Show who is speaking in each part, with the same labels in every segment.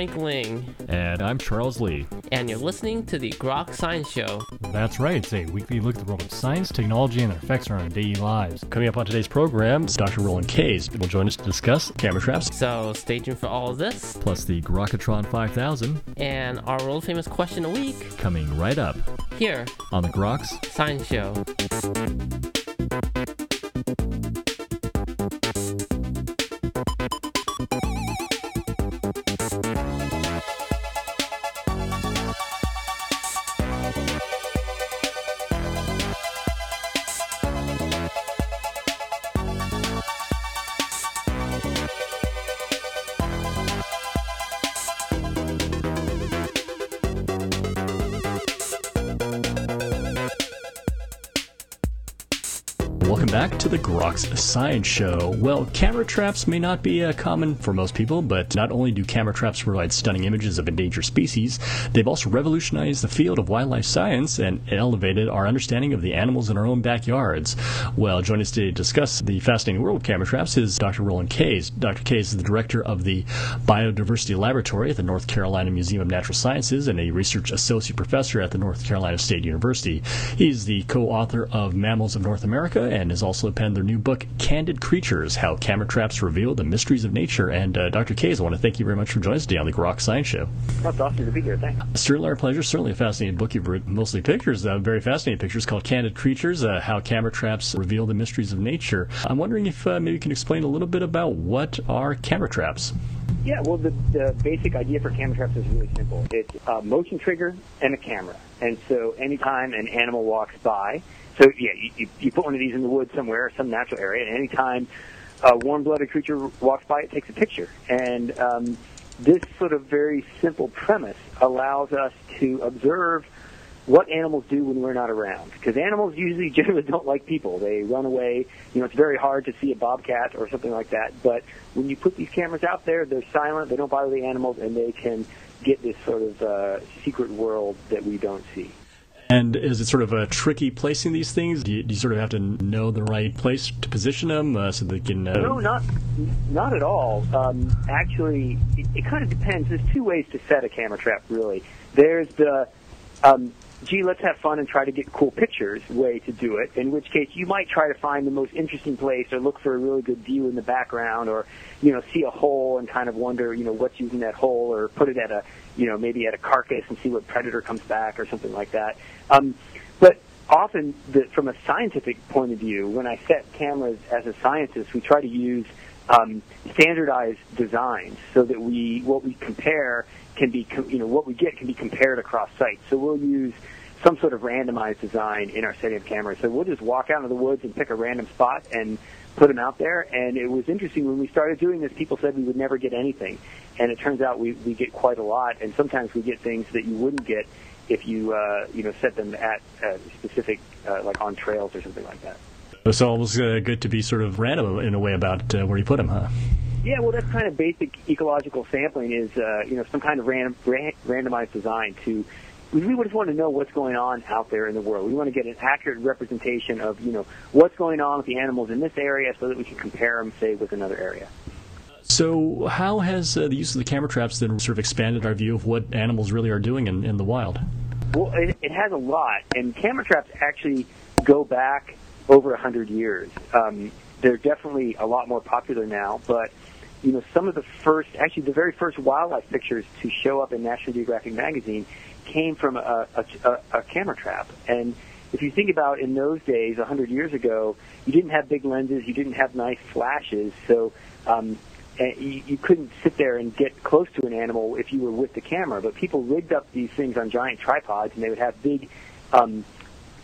Speaker 1: Frank Ling.
Speaker 2: And I'm Charles Lee.
Speaker 1: And you're listening to the Groks Science Show.
Speaker 2: That's right. It's a weekly look at the world of science, technology, and their effects on our daily lives. Coming up on today's program, Dr. Roland Kays will join us to discuss camera traps.
Speaker 1: So stay tuned for all of this.
Speaker 2: Plus the Grokatron 5000.
Speaker 1: And our world famous question a week.
Speaker 2: Coming right up.
Speaker 1: Here.
Speaker 2: On the Groks
Speaker 1: Science Show.
Speaker 2: Back to the Groks Science Show. Well, camera traps may not be uh, common for most people, but not only do camera traps provide stunning images of endangered species, they've also revolutionized the field of wildlife science and elevated our understanding of the animals in our own backyards. Well, joining us today to discuss the fascinating world of camera traps is Dr. Roland Kays. Dr. Kays is the director of the Biodiversity Laboratory at the North Carolina Museum of Natural Sciences and a research associate professor at the North Carolina State University. He's the co-author of Mammals of North America and is also penned their new book, Candid Creatures How Camera Traps Reveal the Mysteries of Nature. And uh, Dr. Kays, I want to thank you very much for joining us today on the Groks Science Show.
Speaker 3: That's awesome to be here. Thanks.
Speaker 2: Certainly our pleasure. Certainly a fascinating book. You've written mostly pictures, uh, very fascinating pictures called Candid Creatures uh, How Camera Traps Reveal the Mysteries of Nature. I'm wondering if uh, maybe you can explain a little bit about what are camera traps.
Speaker 3: Yeah, well, the, the basic idea for camera traps is really simple. It's a motion trigger and a camera. And so anytime an animal walks by, so yeah, you, you put one of these in the woods somewhere, some natural area, and anytime a warm-blooded creature walks by, it takes a picture. And um, this sort of very simple premise allows us to observe what animals do when we're not around. Because animals usually generally don't like people. They run away. You know, it's very hard to see a bobcat or something like that. But when you put these cameras out there, they're silent. They don't bother the animals, and they can get this sort of uh, secret world that we don't see.
Speaker 2: And is it sort of a tricky placing these things? Do you, do you sort of have to know the right place to position them uh, so they can? Uh...
Speaker 3: No, not not at all. Um, actually, it, it kind of depends. There's two ways to set a camera trap. Really, there's the um, gee, let's have fun and try to get cool pictures way to do it. In which case, you might try to find the most interesting place or look for a really good view in the background or, you know, see a hole and kind of wonder, you know, what's using that hole or put it at a, you know, maybe at a carcass and see what predator comes back or something like that. Um, but often, the, from a scientific point of view, when I set cameras as a scientist, we try to use um, standardized designs so that we what we compare can be you know what we get can be compared across sites. So we'll use some sort of randomized design in our setting of cameras. So we'll just walk out into the woods and pick a random spot and put them out there. And it was interesting when we started doing this. People said we would never get anything, and it turns out we we get quite a lot. And sometimes we get things that you wouldn't get if you uh, you know set them at uh, specific uh, like on trails or something like that.
Speaker 2: It's almost uh, good to be sort of random in a way about uh, where you put them, huh?
Speaker 3: Yeah, well, that's kind of basic ecological sampling is uh, you know some kind of random randomized design to. We really just want to know what's going on out there in the world. We want to get an accurate representation of you know what's going on with the animals in this area, so that we can compare them, say, with another area.
Speaker 2: So, how has uh, the use of the camera traps then sort of expanded our view of what animals really are doing in, in the wild?
Speaker 3: Well, it, it has a lot, and camera traps actually go back over a hundred years. Um, they're definitely a lot more popular now, but you know, some of the first, actually, the very first wildlife pictures to show up in National Geographic magazine came from a, a, a camera trap. And if you think about in those days, a hundred years ago, you didn't have big lenses, you didn't have nice flashes, so um, you, you couldn't sit there and get close to an animal if you were with the camera. But people rigged up these things on giant tripods, and they would have big um,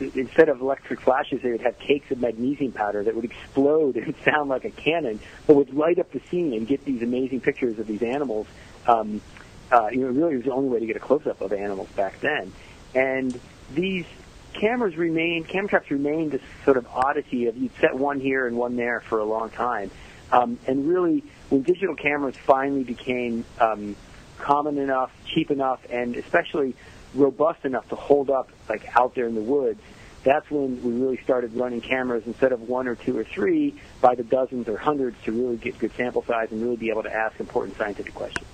Speaker 3: instead of electric flashes, they would have cakes of magnesium powder that would explode and sound like a cannon, but would light up the scene and get these amazing pictures of these animals. Um, uh, you know, really was the only way to get a close-up of animals back then. And these cameras remain, camera traps remain this sort of oddity of you'd set one here and one there for a long time. Um, and really, when digital cameras finally became um, common enough, cheap enough, and especially robust enough to hold up like out there in the woods, that's when we really started running cameras instead of one or two or three by the dozens or hundreds to really get good sample size and really be able to ask important scientific questions.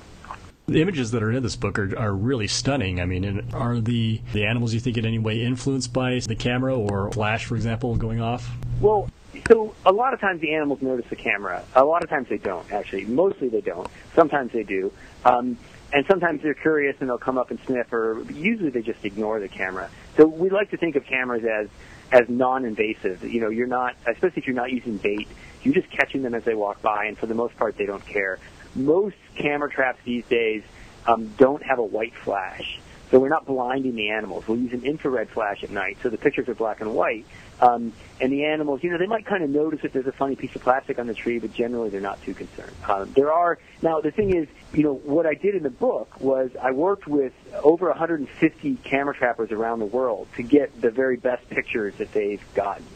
Speaker 2: The images that are in this book are, are really stunning. I mean, are the, the animals you think in any way influenced by the camera or flash, for example, going off?
Speaker 3: Well, so a lot of times the animals notice the camera. A lot of times they don't, actually. Mostly they don't. Sometimes they do. Um, and sometimes they're curious and they'll come up and sniff, or usually they just ignore the camera. So we like to think of cameras as as non-invasive. You know, you're not, especially if you're not using bait, you're just catching them as they walk by, and for the most part, they don't care. Most camera traps these days um, don't have a white flash. So we're not blinding the animals. We'll use an infrared flash at night, so the pictures are black and white. Um, and the animals, you know, they might kind of notice if there's a funny piece of plastic on the tree, but generally they're not too concerned. Um, there are now the thing is, you know, what I did in the book was I worked with over 150 camera trappers around the world to get the very best pictures that they've gotten,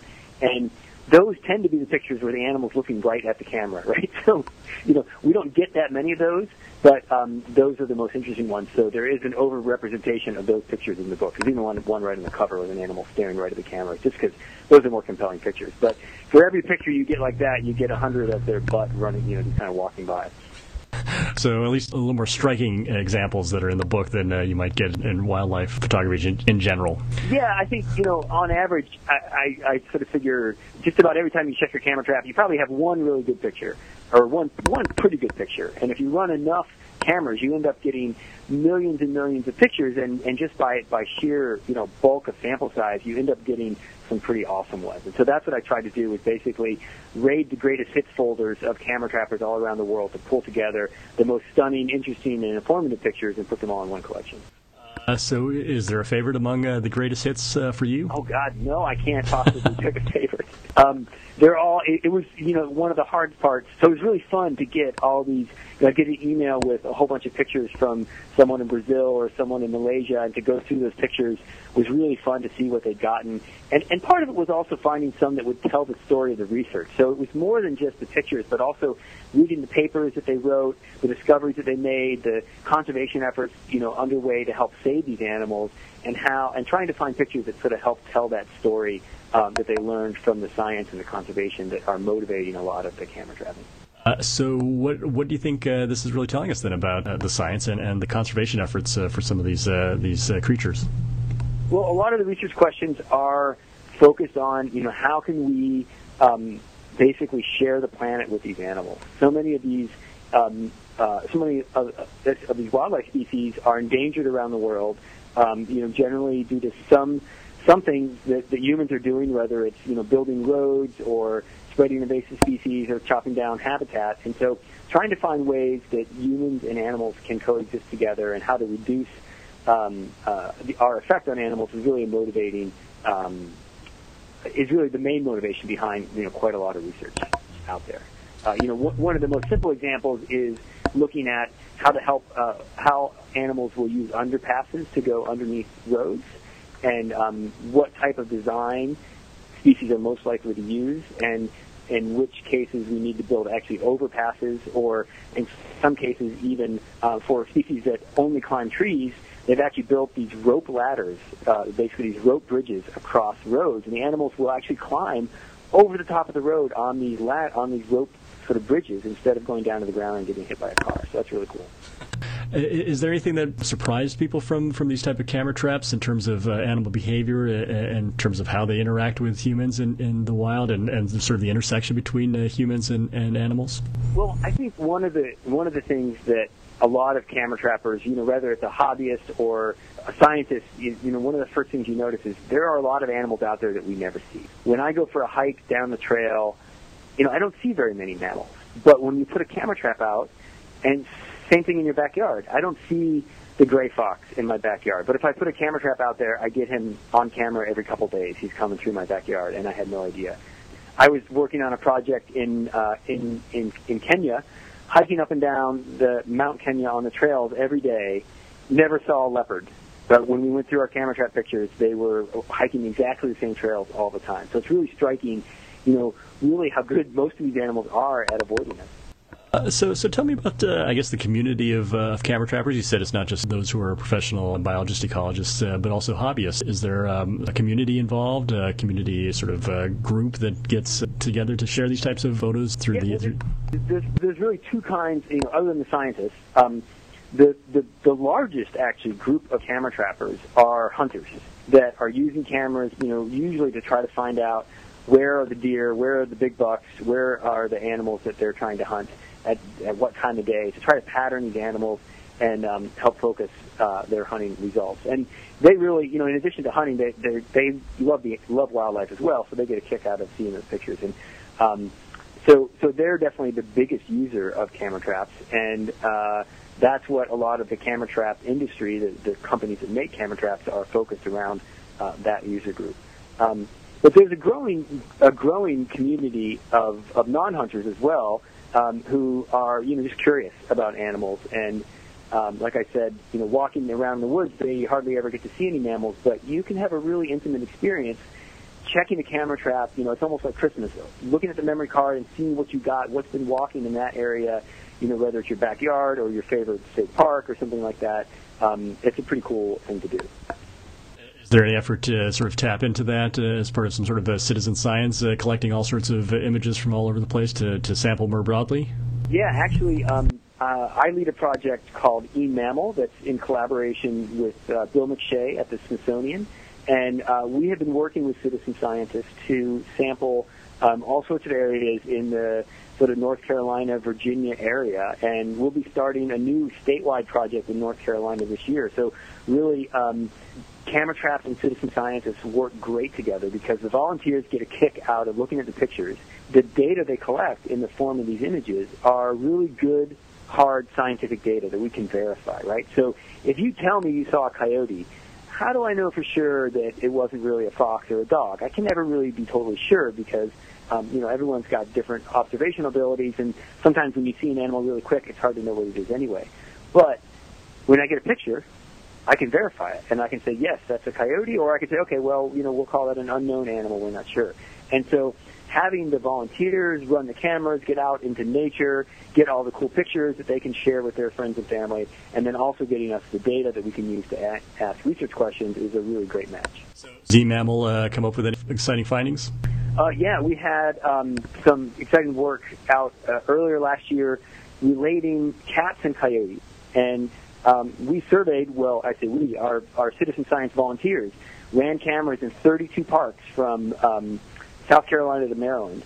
Speaker 3: and those tend to be the pictures where the animal's looking right at the camera, right? So, you know, we don't get that many of those, but um, those are the most interesting ones. So there is an overrepresentation of those pictures in the book. There's even one, one right on the cover with an animal staring right at the camera, just because those are more compelling pictures. But for every picture you get like that, you get a hundred of their butt running, you know, just kind of walking by.
Speaker 2: So at least a little more striking examples that are in the book than uh, you might get in wildlife photography in, general.
Speaker 3: Yeah, I think you know on average, I, I, I sort of figure just about every time you check your camera trap, you probably have one really good picture or one one pretty good picture. And if you run enough cameras, you end up getting millions and millions of pictures, and, and just by by sheer you know bulk of sample size, you end up getting some pretty awesome ones. And so that's what I tried to do was basically raid the greatest hits folders of camera trappers all around the world to pull together the most stunning, interesting, and informative pictures and put them all in one collection.
Speaker 2: Uh, so, is there a favorite among uh, the greatest hits uh, for you?
Speaker 3: Oh God, no! I can't possibly pick a favorite. Um, they're all. It, it was, you know, one of the hard parts. So it was really fun to get all these. You know, get an email with a whole bunch of pictures from someone in Brazil or someone in Malaysia, and to go through those pictures was really fun to see what they'd gotten. And and part of it was also finding some that would tell the story of the research. So it was more than just the pictures, but also reading the papers that they wrote, the discoveries that they made, the conservation efforts, you know, underway to help save these animals, and how and trying to find pictures that sort of help tell that story um, that they learned from the science and the conservation that are motivating a lot of the camera trapping.
Speaker 2: Uh, so, what what do you think uh, this is really telling us then about uh, the science and, and the conservation efforts uh, for some of these uh, these uh, creatures?
Speaker 3: Well, a lot of the research questions are focused on, you know, how can we um, basically share the planet with these animals? So many of these, um, uh, so many of, of, these wildlife species are endangered around the world. Um, you know, generally due to some something that, that humans are doing, whether it's you know building roads or spreading invasive species or chopping down habitat. And so, trying to find ways that humans and animals can coexist together and how to reduce um, uh, the, our effect on animals is really motivating. Um, is really the main motivation behind you know quite a lot of research out there. Uh, you know, w- one of the most simple examples is looking at how to help uh, how animals will use underpasses to go underneath roads, and um, what type of design species are most likely to use, and in which cases we need to build actually overpasses, or in some cases even uh, for species that only climb trees, they've actually built these rope ladders, uh, basically these rope bridges across roads, and the animals will actually climb over the top of the road on these la- on these rope sort of bridges instead of going down to the ground and getting hit by a car. So that's really cool.
Speaker 2: Is there anything that surprised people from, from these type of camera traps in terms of uh, animal behavior, uh, in terms of how they interact with humans in, in the wild, and, and sort of the intersection between uh, humans and, and animals?
Speaker 3: Well, I think one of the one of the things that a lot of camera trappers, you know, whether it's a hobbyist or a scientist, you, you know, one of the first things you notice is there are a lot of animals out there that we never see. When I go for a hike down the trail, you know, I don't see very many mammals. But when you put a camera trap out, and same thing in your backyard, I don't see the gray fox in my backyard. But if I put a camera trap out there, I get him on camera every couple days. He's coming through my backyard, and I had no idea. I was working on a project in uh, in in in Kenya hiking up and down the Mount Kenya on the trails every day, never saw a leopard. But when we went through our camera trap pictures, they were hiking exactly the same trails all the time. So it's really striking, you know, really how good most of these animals are at avoiding us.
Speaker 2: Uh, so, so tell me about, uh, I guess, the community of, uh, of, camera trappers. You said it's not just those who are professional biologists, ecologists, uh, but also hobbyists. Is there um, a community involved, a community sort of uh, group that gets together to share these types of photos through
Speaker 3: yeah,
Speaker 2: the?
Speaker 3: There's, there's, there's, really two kinds, you know, other than the scientists. Um, the, the, the largest actually group of camera trappers are hunters that are using cameras, you know, usually to try to find out where are the deer, where are the big bucks, where are the animals that they're trying to hunt at, at what time of day to try to pattern these animals and um, help focus uh, their hunting results. And they really, you know, in addition to hunting, they they love the love wildlife as well, so they get a kick out of seeing those pictures. And um, so so they're definitely the biggest user of camera traps, and uh, that's what a lot of the camera trap industry, the, the companies that make camera traps, are focused around uh, that user group. Um, but there's a growing a growing community of, of non-hunters as well um, who are you know just curious about animals and um, like I said, you know, walking around the woods, they hardly ever get to see any mammals, but you can have a really intimate experience checking the camera trap. You know, it's almost like Christmas, looking at the memory card and seeing what you got, what's been walking in that area. You know, whether it's your backyard or your favorite state park or something like that. Um, it's a pretty cool thing to do.
Speaker 2: There any effort to sort of tap into that uh, as part of some sort of uh, citizen science, uh, collecting all sorts of images from all over the place to, to sample more broadly?
Speaker 3: Yeah, actually, um, uh, I lead a project called eMammal that's in collaboration with uh, Bill McShea at the Smithsonian. And uh, we have been working with citizen scientists to sample um, all sorts of areas in the sort of North Carolina, Virginia area. And we'll be starting a new statewide project in North Carolina this year. So really, um, camera traps and citizen scientists work great together because the volunteers get a kick out of looking at the pictures. The data they collect in the form of these images are really good hard scientific data that we can verify, right? So if you tell me you saw a coyote, how do I know for sure that it wasn't really a fox or a dog? I can never really be totally sure because um, you know everyone's got different observational abilities, and sometimes when you see an animal really quick, it's hard to know what it is anyway. But when I get a picture, I can verify it, and I can say yes, that's a coyote, or I can say okay, well, you know, we'll call that an unknown animal. We're not sure, and so having the volunteers run the cameras, get out into nature, get all the cool pictures that they can share with their friends and family, and then also getting us the data that we can use to ask research questions is a really great match.
Speaker 2: So, eMammal uh, come up with any exciting findings?
Speaker 3: Uh, yeah, we had um, some exciting work out uh, earlier last year relating cats and coyotes. And um, we surveyed, well, I say we, our, our citizen science volunteers, ran cameras in 32 parks from um, South Carolina to Maryland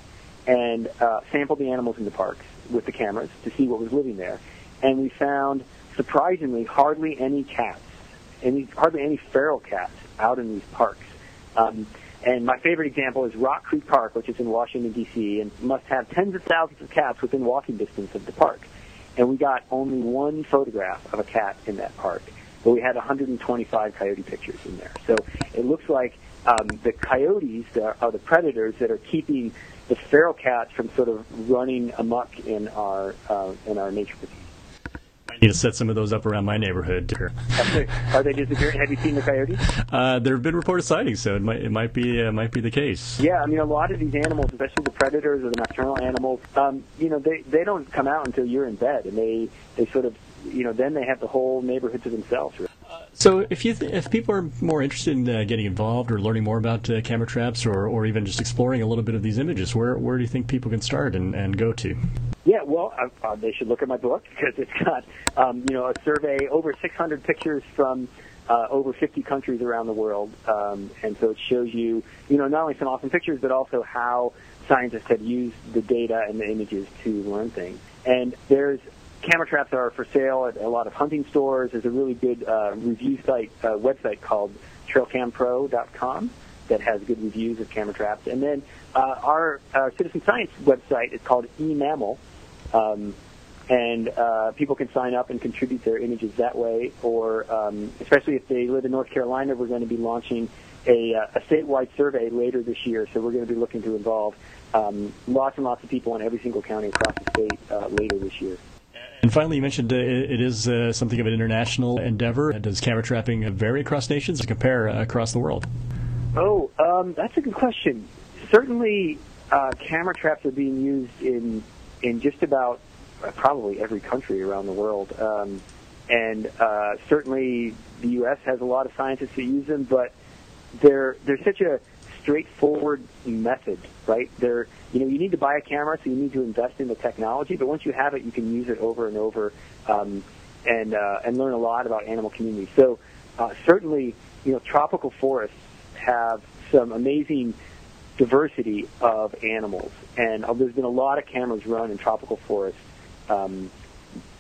Speaker 3: and uh, sampled the animals in the parks with the cameras to see what was living there. And we found, surprisingly, hardly any cats, any, hardly any feral cats out in these parks. Um, and my favorite example is Rock Creek Park, which is in Washington, D.C., and must have tens of thousands of cats within walking distance of the park. And we got only one photograph of a cat in that park, but we had 125 coyote pictures in there. So it looks like um, the coyotes are the predators that are keeping the feral cats from sort of running amok in our uh, in our nature preserves.
Speaker 2: Need to set some of those up around my neighborhood.
Speaker 3: Are they disappearing? Have you seen the coyotes?
Speaker 2: Uh, there have been reported sightings, so it might it might be uh, might be the case.
Speaker 3: Yeah, I mean a lot of these animals, especially the predators or the nocturnal animals, um, you know, they they don't come out until you're in bed, and they they sort of you know then they have the whole neighborhood to themselves. Really.
Speaker 2: So, if you th- if people are more interested in uh, getting involved or learning more about uh, camera traps, or, or even just exploring a little bit of these images, where where do you think people can start and, and go to?
Speaker 3: Yeah, well, uh, they should look at my book because it's got um, you know a survey over 600 pictures from uh, over 50 countries around the world, um, and so it shows you you know not only some awesome pictures but also how scientists have used the data and the images to learn things. And there's camera traps are for sale at a lot of hunting stores. There's a really good uh, review site uh, website called trailcampro.com that has good reviews of camera traps. And then uh, our, our citizen science website is called eMammal. Um, and uh, people can sign up and contribute their images that way. Or, um, especially if they live in North Carolina, we're going to be launching a, uh, a statewide survey later this year. So we're going to be looking to involve um, lots and lots of people in every single county across the state uh, later this year.
Speaker 2: And finally, you mentioned uh, it is uh, something of an international endeavor. Does camera trapping vary across nations or compare uh, across the world?
Speaker 3: Oh, um, that's a good question. Certainly, uh, camera traps are being used in in just about uh, probably every country around the world. Um, and uh, certainly, the U.S. has a lot of scientists who use them, but they're they're such a straightforward method, right? There, you know, you need to buy a camera, so you need to invest in the technology. But once you have it, you can use it over and over. Um, and uh, and learn a lot about animal communities. So uh, certainly, you know, tropical forests have some amazing diversity of animals, and uh, there's been a lot of cameras run in tropical forests. Um,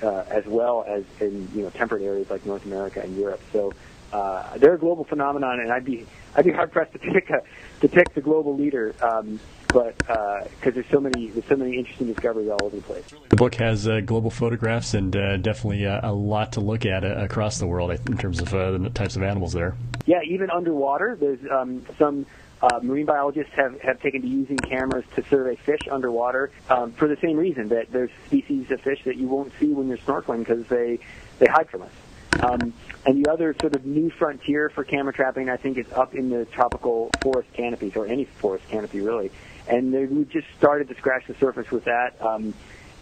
Speaker 3: uh, as well as in you know temperate areas like North America and Europe. So uh, they're a global phenomenon, and I'd be I'd be hard pressed to pick a to pick the global leader. Um, but because uh, there's so many there's so many interesting discoveries all over the place.
Speaker 2: The book has uh, global photographs and uh, definitely uh, a lot to look at uh, across the world in terms of uh, the types of animals there.
Speaker 3: Yeah, even underwater, there's um, some uh, marine biologists have, have taken to using cameras to survey fish underwater um, for the same reason that there's species of fish that you won't see when you're snorkeling because they, they hide from us. Um, and the other sort of new frontier for camera trapping, I think, is up in the tropical forest canopies, or any forest canopy, really. And we just started to scratch the surface with that. Um,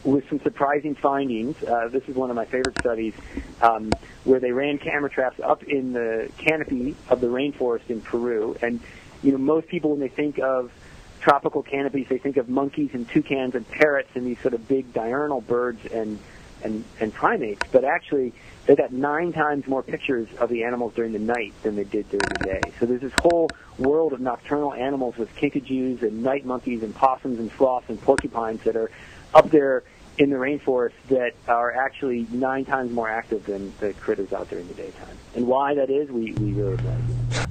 Speaker 3: with some surprising findings. Uh, this is one of my favorite studies um, where they ran camera traps up in the canopy of the rainforest in Peru. And you know, most people when they think of tropical canopies, they think of monkeys and toucans and parrots and these sort of big diurnal birds and and, and primates. But actually, they got nine times more pictures of the animals during the night than they did during the day. So there's this whole world of nocturnal animals with kinkajous and night monkeys and possums and sloths and porcupines that are up there in the rainforest that are actually nine times more active than the critters out there in the daytime. And why that is, we, we really don't know.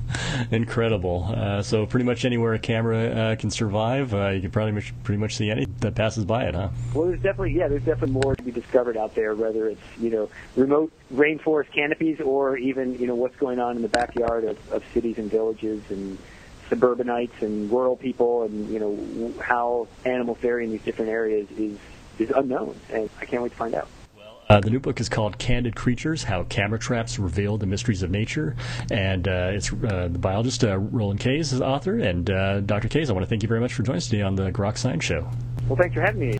Speaker 2: Incredible. Uh, so pretty much anywhere a camera uh, can survive, uh, you can probably much, pretty much see any that passes by it, huh?
Speaker 3: Well, there's definitely yeah, there's definitely more to be discovered out there. Whether it's you know remote rainforest canopies or even you know what's going on in the backyard of, of cities and villages and suburbanites and rural people and you know how animals vary in these different areas is is unknown, and I can't wait to find out.
Speaker 2: Uh, the new book is called Candid Creatures How Camera Traps Reveal the Mysteries of Nature. And uh, it's uh, the biologist uh, Roland Kays is author. And uh, Dr. Kays, I want to thank you very much for joining us today on the Groks Science Show.
Speaker 3: Well, thanks for having me.